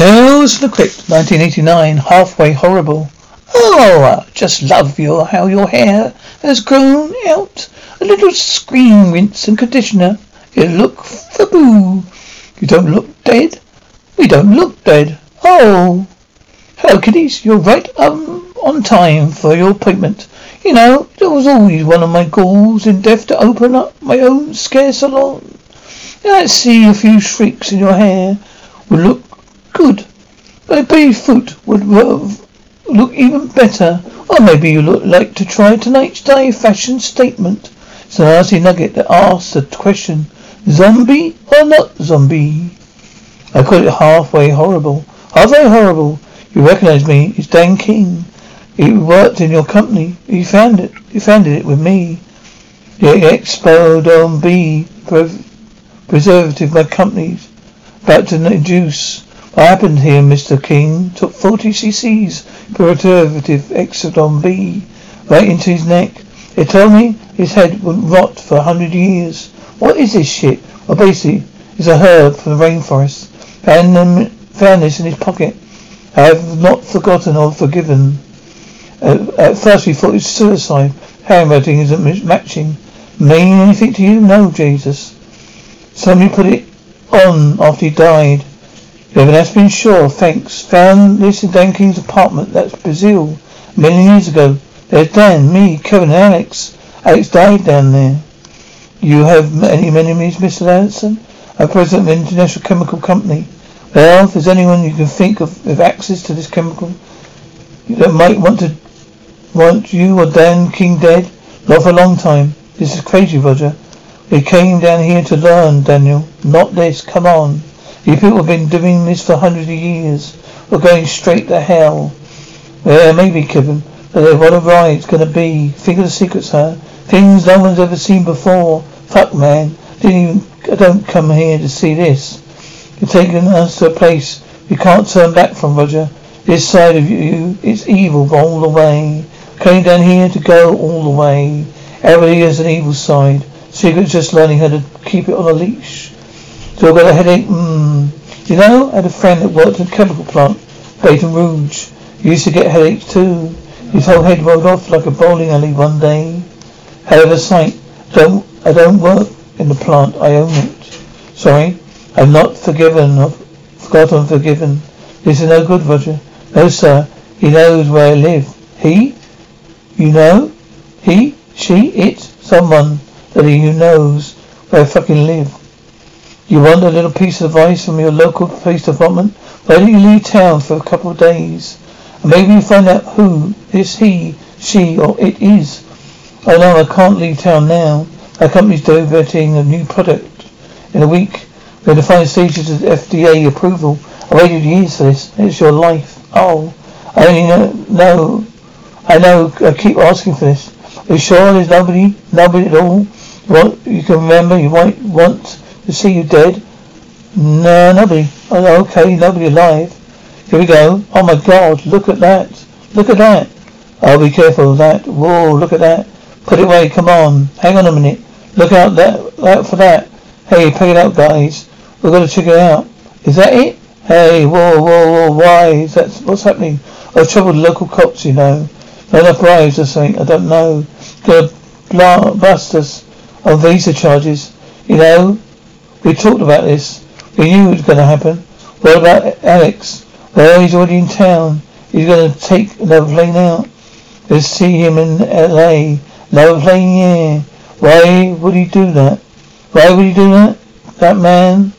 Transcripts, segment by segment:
Tales from the Crypt, 1989, halfway horrible. Oh, I just love your how your hair has grown out. A little screen rinse and conditioner. You look faboo. You don't look dead. We don't look dead. Oh, hello, kiddies. You're right um on time for your appointment. You know, it was always one of my goals in death to open up my own scare salon. Let's see a few shrieks in your hair. Will look Good. Maybe foot would look even better. Or maybe you look like to try tonight's day fashion statement. It's an nasty nugget that asks the question, zombie or not zombie? I call it halfway horrible. Halfway horrible. You recognize me. It's Dan King. He worked in your company. He found it. He founded it with me. The Expo Dome B preservative my company's about to introduce what happened here, Mr. King? Took 40 cc's preservative Exodon B right into his neck. They told me his head would rot for a hundred years. What is this shit? Well, basically, it's a herb from the rainforest. Found, them, found this in his pocket. I have not forgotten or forgiven. Uh, at first we thought it was suicide. Handwriting isn't matching. Mean anything to you? No, Jesus. Somebody put it on after he died. Has been sure, thanks. Found this in Dan King's apartment. That's Brazil. Many years ago. There's Dan, me, Kevin, and Alex. Alex died down there. You have any enemies, Mr. Anderson? I'm president of an international chemical company. Well, if there's anyone you can think of with access to this chemical that might want to want you or Dan King dead, not for a long time. This is crazy, Roger. We came down here to learn, Daniel. Not this. Come on. You people have been doing this for hundreds of years. We're going straight to hell. Yeah, maybe, Kevin. But what a ride's gonna be. Think of the secrets, huh? Things no one's ever seen before. Fuck, man. Didn't even, I don't come here to see this. You're taking us to a place you can't turn back from, Roger. This side of you, is evil all the way. Came down here to go all the way. Everybody has an evil side. Secret's just learning how to keep it on a leash. Still got a headache? Mmm. You know, I had a friend that worked in a chemical plant, Baton Rouge. He used to get headaches too. His whole head rolled off like a bowling alley one day. A sight. Don't I don't work in the plant. I own it. Sorry, I'm not forgiven. I've forgotten forgiven. This is no good, Roger. No, sir. He knows where I live. He? You know? He? She? It? Someone that he knows where I fucking live. You want a little piece of advice from your local police department? Why don't you leave town for a couple of days? And maybe you find out who this he, she, or it is. I know I can't leave town now. My company's developing a new product. In a week, we're in the final stages of FDA approval. I waited years for this. It's your life. Oh, I only know, know I know I keep asking for this. Are you sure there's nobody, nobody at all? Want, you can remember, you might want to see you dead? No, nobody. Oh, okay, nobody alive. Here we go. Oh my god, look at that. Look at that. Oh, be careful of that. Whoa, look at that. Put it away, come on. Hang on a minute. Look out that out for that. Hey, pick it up, guys. We're gonna check it out. Is that it? Hey, whoa, whoa, whoa, why? Is that what's happening? I've troubled local cops, you know. Not enough bribes or something, I don't know. Gonna bust us on visa charges. You know, we talked about this. We knew it was going to happen. What about Alex? Well, he's already in town. He's going to take another plane out. Let's see him in L.A. Another plane, yeah. Why would he do that? Why would he do that? That man?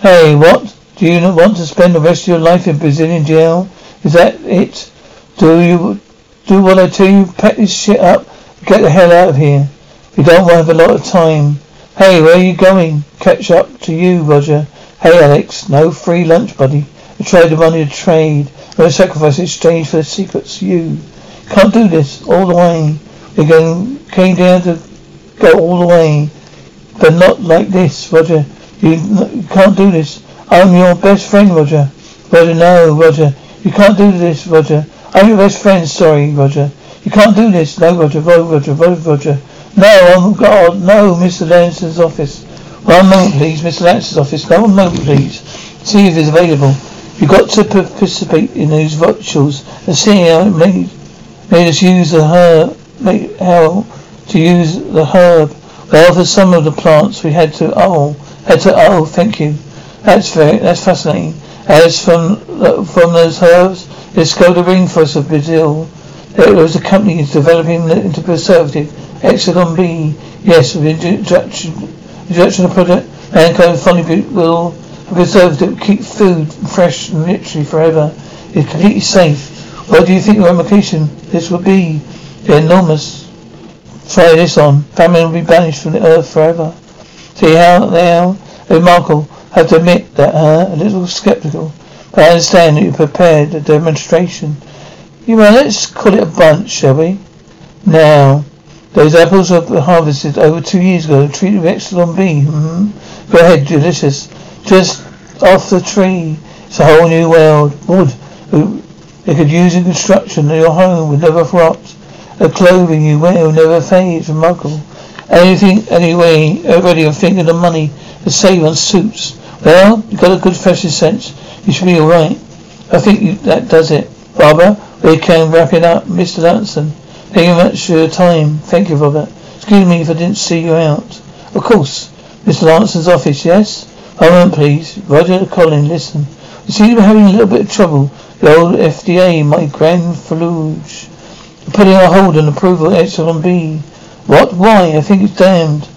Hey, what? Do you not want to spend the rest of your life in Brazilian jail? Is that it? Do you do what I tell you? Pack this shit up. Get the hell out of here. We don't have a lot of time. Hey, where are you going? Catch up to you, Roger. Hey, Alex. No free lunch, buddy. I tried the money to trade. No sacrifice in exchange for the secrets. You can't do this all the way. We're going, came down to go all the way. But not like this, Roger. You, you can't do this. I'm your best friend, Roger. Roger, no, Roger. You can't do this, Roger. I'm your best friend, sorry, Roger. You can't do this. No, Roger, Roger, Roger, Roger. No, oh God, no, Mr. Lanson's office. One moment, please, Mr. Lanson's office. No, one moment, please. See if it's available. You've got to participate in those rituals and see how made, made us use the herb, how to use the herb. Well, for some of the plants we had to, oh, had to, oh, thank you. That's very, that's fascinating. As from, uh, from those herbs, discovered the rainforest of Brazil. It was a company developing into preservative. Exelon B. Yes, with introduction, introduction of product, mankind finally will preserve it, keep food fresh and literally forever. It's completely safe. What do you think the ramification this would be? They're enormous. Try this on. Famine will be banished from the earth forever. See how are remarkable. I have to admit that uh, a little skeptical. But I understand that you prepared a demonstration. You know, let's call it a bunch, shall we? Now, those apples were harvested over two years ago, treated with Exelon B. Mm-hmm. Go ahead, delicious. Just off the tree. It's a whole new world. Wood. They could use in construction. Your home would never rot. The clothing you wear will never fade. It's remarkable. Anything, anyway, everybody are thinking of money to save on suits. Well, you've got a good fashion sense. You should be alright. I think you, that does it. Barbara, we can wrap it up. Mr. Dunson, thank you very much for your time. Thank you, Robert. Excuse me if I didn't see you out. Of course. Mr. Lanson's office, yes? Moment, please. Roger Colin, listen. We seem to be having a little bit of trouble. The old FDA, my grand faluge, putting a hold on approval Exelon B. What? Why? I think it's damned.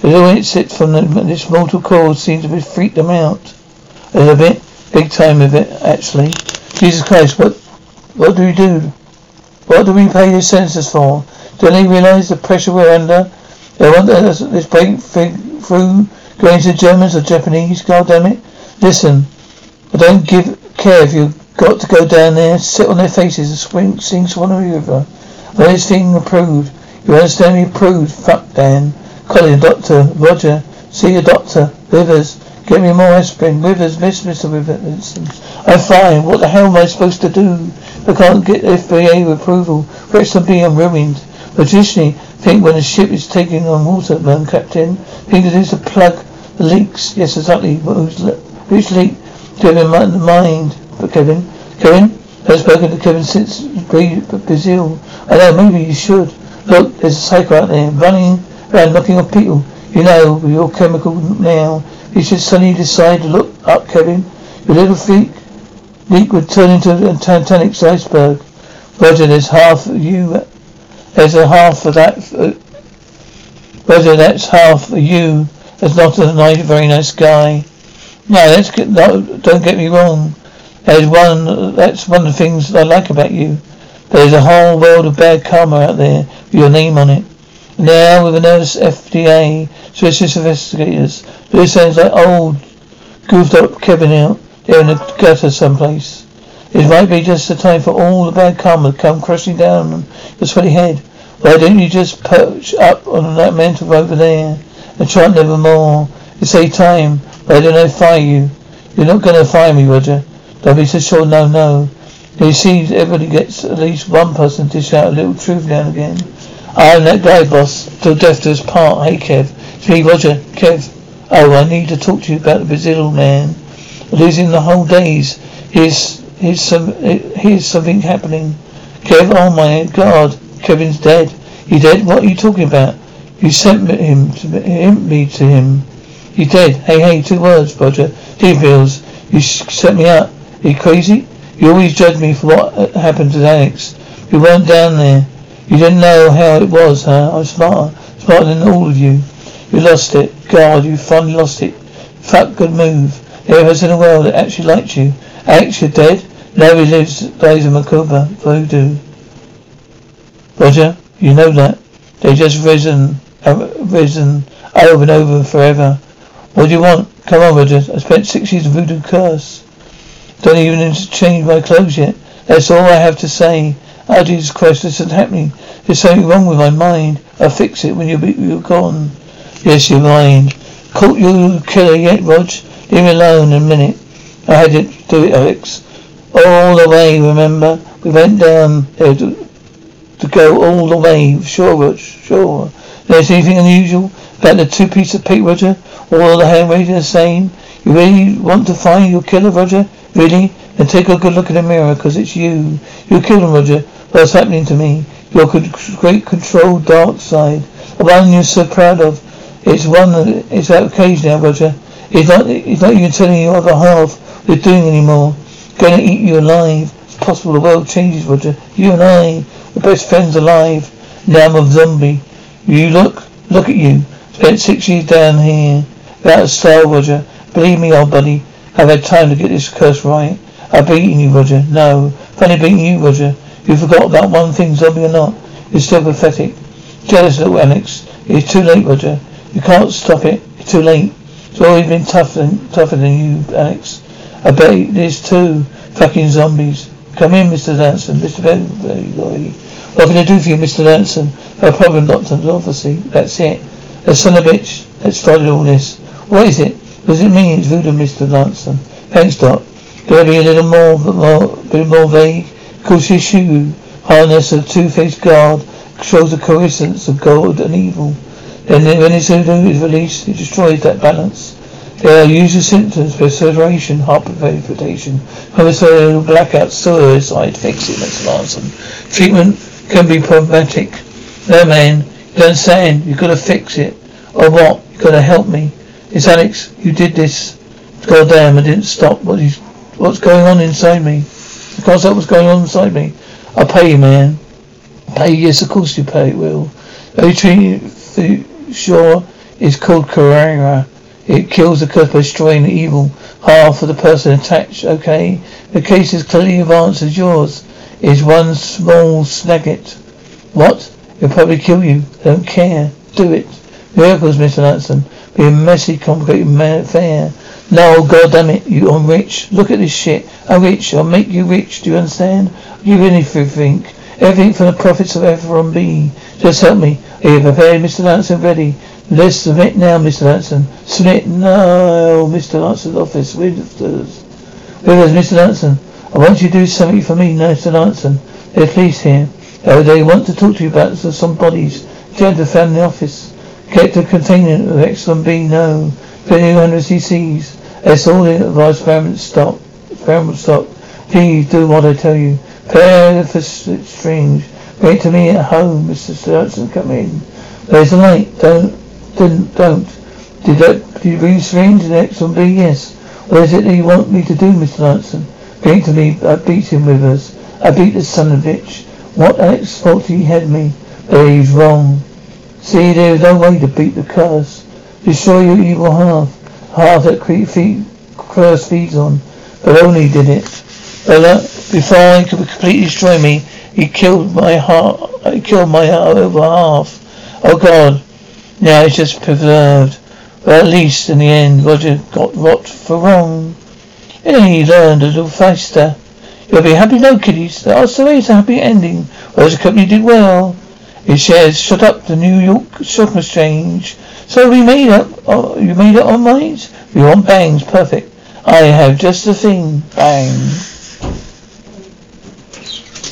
The little exit from the, this mortal coil seems to have freaked them out. A little bit. Big time of it, actually. Jesus Christ, what what do we do? What do we pay the censors for? Don't they realise the pressure we're under? They want this, this breakthrough going to Germans or Japanese, god damn it. Listen, I don't give care if you've got to go down there, sit on their faces and swing, sing Swanee River. When this thing approved, you understand me approved? Fuck Dan. Colin, Doctor, Roger, see a doctor, Rivers, Get me more aspirin. Withers, Miss Mr. Withers. I'm fine. What the hell am I supposed to do? I can't get FAA approval. First I'm ruined. I think when a ship is taking on water, man, Captain, think it is to plug the leaks. Yes, exactly. Which leak do you have in mind? But Kevin, Kevin, I've spoken to Kevin since Brazil. I know, maybe you should. Look, there's a psycho out there running around knocking on people. You know, with your chemical now, you should suddenly decide to look up, Kevin. Your little freak leak would turn into a Titanic's iceberg. Roger, there's half of you. There's a half of that. Uh, Roger, that's half of you. That's not a nice, very nice guy. No, that's no, don't get me wrong. There's one. That's one of the things I like about you. There's a whole world of bad karma out there with your name on it. Now with the another FDA, specialist investigators. This sounds like old, goofed up Kevin out there in the gutter someplace. It might be just the time for all the bad karma to come crashing down on your sweaty head. Why don't you just perch up on that mantle over there and try never more? You say time, but I don't know fire you. You're not gonna fire me, Roger. Don't be so sure, no, no. You see, everybody gets at least one person to shout a little truth now and again. I'm that guy, boss. Till death do us part. Hey, Kev. It's me, Roger. Kev. Oh, I need to talk to you about the Brazil man. Losing the whole days. Here's, here's some, here's something happening. Kev, oh my God. Kevin's dead. He dead? What are you talking about? You sent him to him, me to him. He's dead. Hey, hey, two words, Roger. Details. You set me up. Are you crazy? You always judge me for what uh, happened to Alex. You weren't down there. You didn't know how it was, huh? I'm smarter. Smarter than all of you. You lost it. God, you finally lost it. Fuck, good move. There was in the world that actually liked you. Alex, you're dead? Nobody lives days of Macumba. Voodoo. Roger, you know that. They just risen, risen over and over forever. What do you want? Come on, Roger. I spent six years of voodoo curse. Don't even change my clothes yet. That's all I have to say. Oh, Jesus Christ, this isn't happening. There's something wrong with my mind. I'll fix it when you're, you're gone. Yes, your mind. Caught you killer yet, Rog? Leave me alone in a minute. I had to do it, Alex. All the way, remember? We went down there to, to go all the way. Sure, Rog, sure. There's anything unusual about the two pieces of paper, Roger? All the handwriting the same? You really want to find your killer, Roger? Really? Then take a good look in the mirror, cause it's you. You killed him, Roger. What's happening to me? Your great control dark side. The one you're so proud of. It's one that it's that occasion now, Roger. It's not it's not you telling your other half you're doing anymore. Gonna eat you alive. It's possible the world changes, Roger. You and I, we're best friends alive. Now I'm a zombie. You look look at you. Spent six years down here. Without a style, Roger. Believe me, old buddy, I've had time to get this curse right. I've beaten you, Roger. No. Funny beating you, Roger. You forgot that one thing, zombie or not. You're still pathetic. Jealous little Alex. It's too late, Roger. You can't stop it. It's too late. It's always been tougher than, tougher than you, Alex. I bet is too. Fucking zombies. Come in, Mr. Danson. Mr. Ben, what can I do for you, Mr. Danson? No problem, Doctor. Obviously, that's it. The son of a bitch that started all this. What is it? Does it mean? It's voodoo, Mr. Danson. Thanks, Doc. I be a little more, more, bit more vague? Cause your shoe, harness a two-faced guard, shows a coincidence of good and evil. Then when voodoo is released, it destroys that balance. There are usual symptoms for sedation, heart palpitation, homicidal blackout, suicide. Fix it, Mr. Larson. Treatment can be problematic. No, man, you don't understand. You gotta fix it. Or what? You gotta help me. It's Alex. You did this. God damn, I didn't stop. What is, what's going on inside me? I can't what's going on inside me. I'll pay you, man. Pay you? Yes, of course you pay. Will. Every tree sure is called Carrera. It kills the curse by destroying the evil half of the person attached. Okay, the case is clearly advanced as yours is one small snagget. What? It'll probably kill you. I don't care. Do it. Miracles, Mr. Lanson. Be a messy, complicated affair. No, God damn it, you I'm rich. Look at this shit. I'm rich. I'll make you rich. Do you understand? I'll give you anything. Everything from the profits of Everon B. Just help me. Are you prepared, Mr. Lanson? Ready? Let's submit now, Mr. Lanson. Submit now, Mr. Lanson's office. Withers. Withers, Mr. Lanson. I want you to do something for me, Mr. Lanson. There's police here. Oh, they want to talk to you about some bodies. Gentleman found the office. Kept a container of Exxon B, no. 200 cc's. That's all the advice experiment stop. Experiment stop. Please do what I tell you. Prepare for strange. Wait to me at home, Mr. Sturgeon. Come in. There's a light. Don't, don't, don't. Did that, did you bring strange and Exxon B? Yes. What is it that you want me to do, Mr. Lanson? Came to me, I beat him with us. I beat the son of a bitch. What Alex thought he had me, but he's wrong. See, there is no way to beat the curse. Destroy your evil half. Half that feed, curse feeds on. But only did it. But uh, before he could completely destroy me, he killed my heart. He killed my heart over half. Oh God. Now it's just preserved. But at least in the end, Roger got rot for wrong. And then he learned a little faster. You'll be happy now, kiddies. The Australia is a happy ending. The company did well. Its shares shot up the New York Stock Exchange. So we made up. Uh, oh, you made up our minds. We want bangs. Perfect. I have just the thing. Bang.